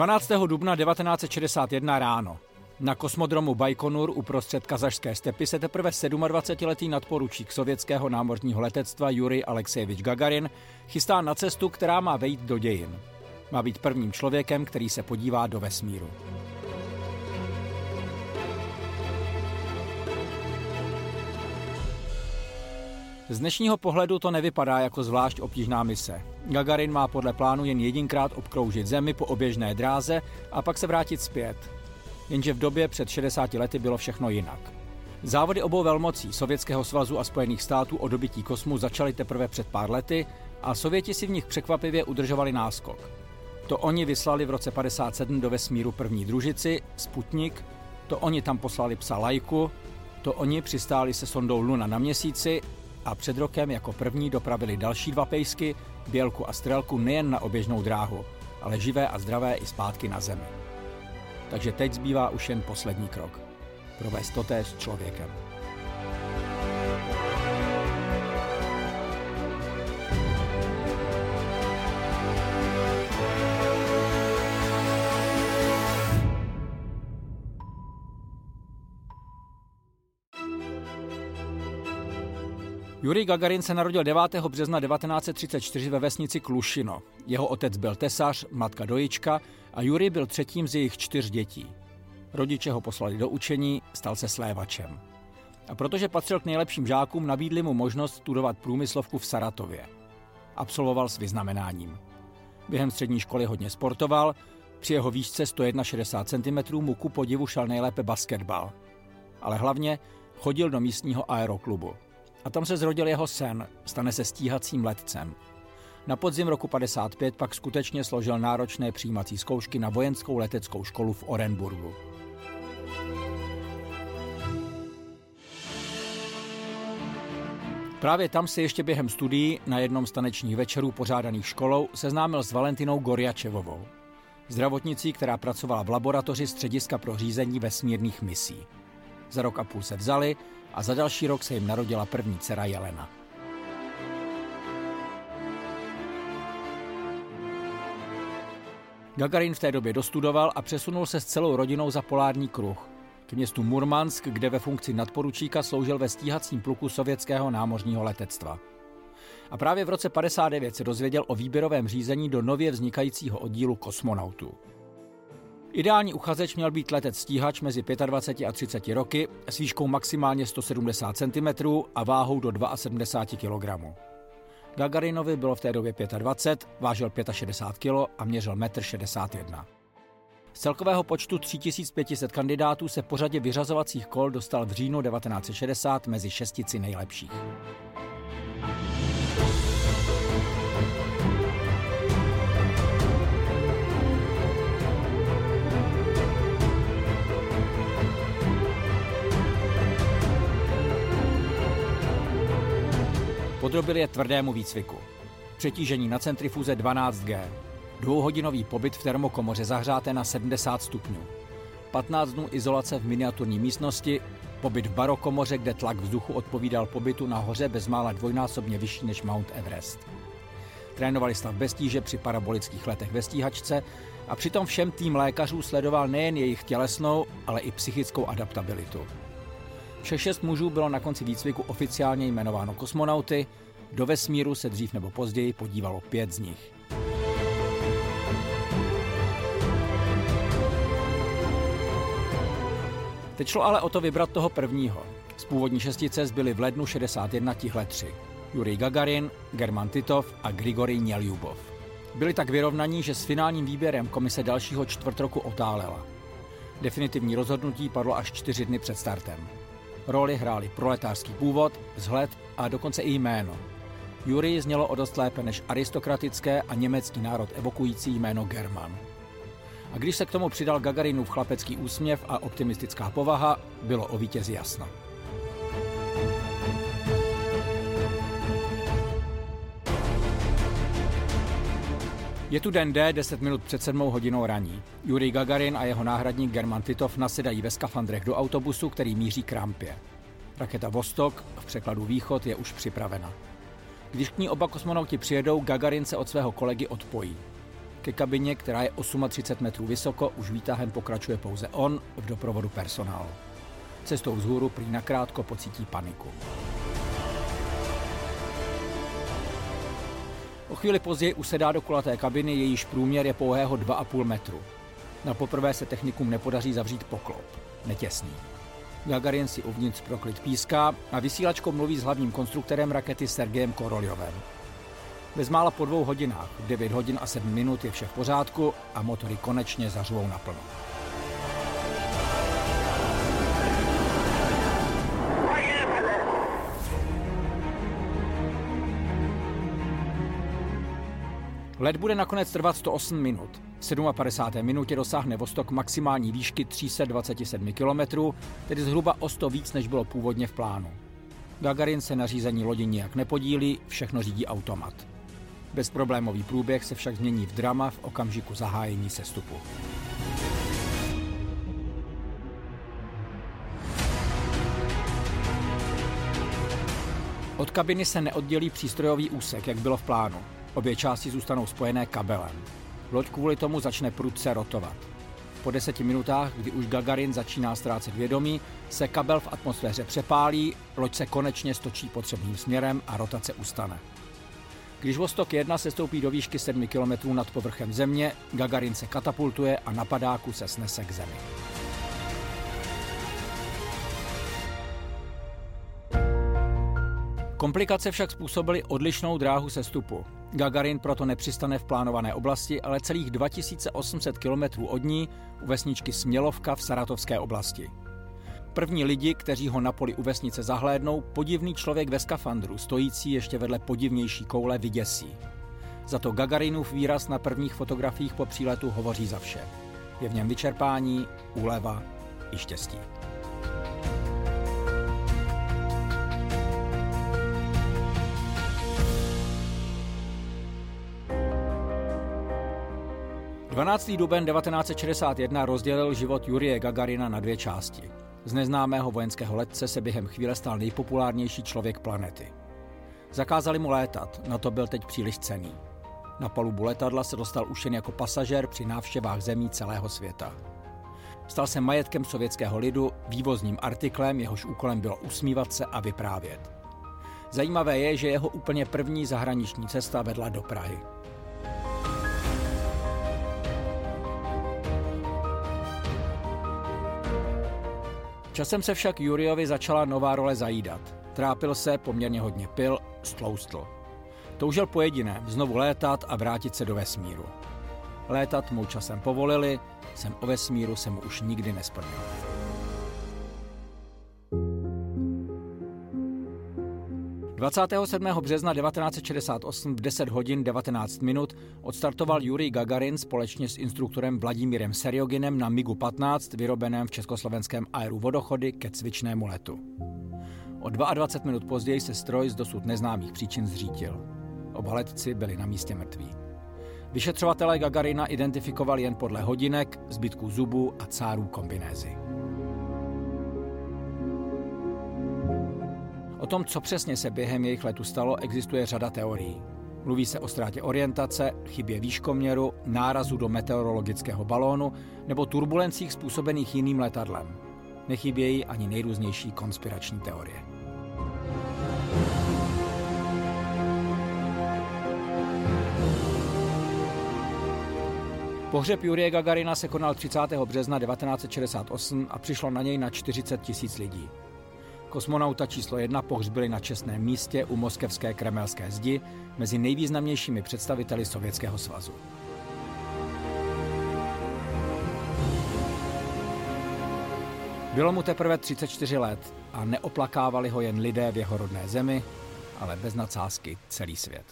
12. dubna 1961 ráno. Na kosmodromu Baikonur uprostřed kazašské stepy se teprve 27-letý nadporučík sovětského námořního letectva Jurij Alexejevič Gagarin chystá na cestu, která má vejít do dějin. Má být prvním člověkem, který se podívá do vesmíru. Z dnešního pohledu to nevypadá jako zvlášť obtížná mise. Gagarin má podle plánu jen jedinkrát obkroužit Zemi po oběžné dráze a pak se vrátit zpět. Jenže v době před 60 lety bylo všechno jinak. Závody obou velmocí, Sovětského svazu a Spojených států o dobytí kosmu začaly teprve před pár lety a Sověti si v nich překvapivě udržovali náskok. To oni vyslali v roce 57 do vesmíru první družici, Sputnik, to oni tam poslali psa Lajku, to oni přistáli se sondou Luna na měsíci a před rokem jako první dopravili další dva pejsky, Bělku a Strelku nejen na oběžnou dráhu, ale živé a zdravé i zpátky na Zemi. Takže teď zbývá už jen poslední krok. Provést totéž s člověkem. Jurij Gagarin se narodil 9. března 1934 ve vesnici Klušino. Jeho otec byl tesař, matka dojička a Jurij byl třetím z jejich čtyř dětí. Rodiče ho poslali do učení, stal se slévačem. A protože patřil k nejlepším žákům, nabídli mu možnost studovat průmyslovku v Saratově. Absolvoval s vyznamenáním. Během střední školy hodně sportoval, při jeho výšce 161 cm mu ku podivu šel nejlépe basketbal. Ale hlavně chodil do místního aeroklubu. A tam se zrodil jeho sen, stane se stíhacím letcem. Na podzim roku 55 pak skutečně složil náročné přijímací zkoušky na vojenskou leteckou školu v Orenburgu. Právě tam se ještě během studií na jednom z tanečních večerů pořádaných školou seznámil s Valentinou Gorjačevovou, zdravotnicí, která pracovala v laboratoři Střediska pro řízení vesmírných misí. Za rok a půl se vzali a za další rok se jim narodila první dcera Jelena. Gagarin v té době dostudoval a přesunul se s celou rodinou za polární kruh k městu Murmansk, kde ve funkci nadporučíka sloužil ve stíhacím pluku sovětského námořního letectva. A právě v roce 59 se dozvěděl o výběrovém řízení do nově vznikajícího oddílu kosmonautů. Ideální uchazeč měl být letec stíhač mezi 25 a 30 roky s výškou maximálně 170 cm a váhou do 72 kg. Gagarinovi bylo v té době 25, vážil 65 kg a měřil 1,61 m. Z celkového počtu 3500 kandidátů se pořadě vyřazovacích kol dostal v říjnu 1960 mezi šestici nejlepších. Podrobil je tvrdému výcviku. Přetížení na centrifuze 12G. Dvouhodinový pobyt v termokomoře zahřáté na 70 stupňů. 15 dnů izolace v miniaturní místnosti, pobyt v barokomoře, kde tlak vzduchu odpovídal pobytu na hoře bezmála dvojnásobně vyšší než Mount Everest. Trénovali stav bez tíže při parabolických letech ve stíhačce a přitom všem tým lékařů sledoval nejen jejich tělesnou, ale i psychickou adaptabilitu. Všech šest mužů bylo na konci výcviku oficiálně jmenováno kosmonauty, do vesmíru se dřív nebo později podívalo pět z nich. Teď šlo ale o to vybrat toho prvního. Z původní šestice zbyli v lednu 61 tihle tři. Jurij Gagarin, German Titov a Grigorij Něljubov. Byli tak vyrovnaní, že s finálním výběrem komise dalšího čtvrt roku otálela. Definitivní rozhodnutí padlo až čtyři dny před startem. Roli hráli proletářský původ, vzhled a dokonce i jméno. Jury znělo o dost lépe než aristokratické a německý národ evokující jméno German. A když se k tomu přidal Gagarinův chlapecký úsměv a optimistická povaha, bylo o vítězi jasno. Je tu den D, 10 minut před 7 hodinou raní. Jurij Gagarin a jeho náhradník German Titov nasedají ve skafandrech do autobusu, který míří k rampě. Raketa Vostok, v překladu Východ, je už připravena. Když k ní oba kosmonauti přijedou, Gagarin se od svého kolegy odpojí. Ke kabině, která je 38 metrů vysoko, už výtahem pokračuje pouze on v doprovodu personálu. Cestou vzhůru prý nakrátko pocítí paniku. O chvíli později usedá do kulaté kabiny, jejíž průměr je pouhého 2,5 metru. Na poprvé se technikům nepodaří zavřít poklop. Netěsný. Gagarin si uvnitř proklid píská a vysílačkou mluví s hlavním konstruktorem rakety Sergejem Koroljovem. Bezmála po dvou hodinách, v 9 hodin a 7 minut je vše v pořádku a motory konečně zařvou naplno. Let bude nakonec trvat 108 minut. V 57. minutě dosáhne Vostok maximální výšky 327 km, tedy zhruba o 100 víc, než bylo původně v plánu. Gagarin se na řízení lodi nijak nepodílí, všechno řídí automat. Bezproblémový průběh se však změní v drama v okamžiku zahájení sestupu. Od kabiny se neoddělí přístrojový úsek, jak bylo v plánu. Obě části zůstanou spojené kabelem. Loď kvůli tomu začne prudce rotovat. Po deseti minutách, kdy už Gagarin začíná ztrácet vědomí, se kabel v atmosféře přepálí, loď se konečně stočí potřebným směrem a rotace ustane. Když Vostok 1 se stoupí do výšky 7 km nad povrchem země, Gagarin se katapultuje a na padáku se snese k zemi. Komplikace však způsobily odlišnou dráhu sestupu. Gagarin proto nepřistane v plánované oblasti, ale celých 2800 km od ní u vesničky Smělovka v Saratovské oblasti. První lidi, kteří ho na poli u vesnice zahlédnou, podivný člověk ve skafandru, stojící ještě vedle podivnější koule, vyděsí. Za to Gagarinův výraz na prvních fotografiích po příletu hovoří za vše. Je v něm vyčerpání, úleva i štěstí. 12. duben 1961 rozdělil život Jurie Gagarina na dvě části. Z neznámého vojenského letce se během chvíle stal nejpopulárnější člověk planety. Zakázali mu létat, na to byl teď příliš cený. Na palubu letadla se dostal už jen jako pasažér při návštěvách zemí celého světa. Stal se majetkem sovětského lidu, vývozním artiklem, jehož úkolem bylo usmívat se a vyprávět. Zajímavé je, že jeho úplně první zahraniční cesta vedla do Prahy. Časem se však Juriovi začala nová role zajídat. Trápil se, poměrně hodně pil, stloustl. Toužil po jediném, znovu létat a vrátit se do vesmíru. Létat mu časem povolili, jsem o vesmíru se mu už nikdy nesplnil. 27. března 1968 v 10 hodin 19 minut odstartoval Jurij Gagarin společně s instruktorem Vladimírem Serioginem na MiGu-15 vyrobeném v československém aeru Vodochody ke cvičnému letu. O 22 minut později se stroj z dosud neznámých příčin zřítil. Oba letci byli na místě mrtví. Vyšetřovatelé Gagarina identifikovali jen podle hodinek, zbytků zubů a cárů kombinézy. Tom, co přesně se během jejich letu stalo, existuje řada teorií. Mluví se o ztrátě orientace, chybě výškoměru, nárazu do meteorologického balónu nebo turbulencích způsobených jiným letadlem. Nechybějí ani nejrůznější konspirační teorie. Pohřeb Jurie Gagarina se konal 30. března 1968 a přišlo na něj na 40 tisíc lidí. Kosmonauta číslo jedna pohřbili na čestném místě u moskevské kremelské zdi mezi nejvýznamnějšími představiteli Sovětského svazu. Bylo mu teprve 34 let a neoplakávali ho jen lidé v jeho rodné zemi, ale bez nadsázky celý svět.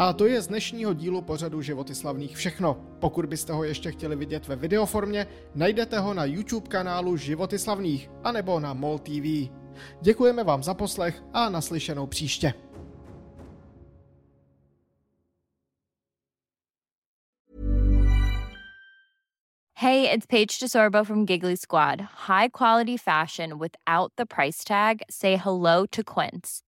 A to je z dnešního dílu pořadu Životy slavných všechno. Pokud byste ho ještě chtěli vidět ve videoformě, najdete ho na YouTube kanálu Životy slavných anebo na MOL TV. Děkujeme vám za poslech a naslyšenou příště. Hey, it's Paige DeSorbo from Giggly Squad. High quality fashion without the price tag. Say hello to Quince.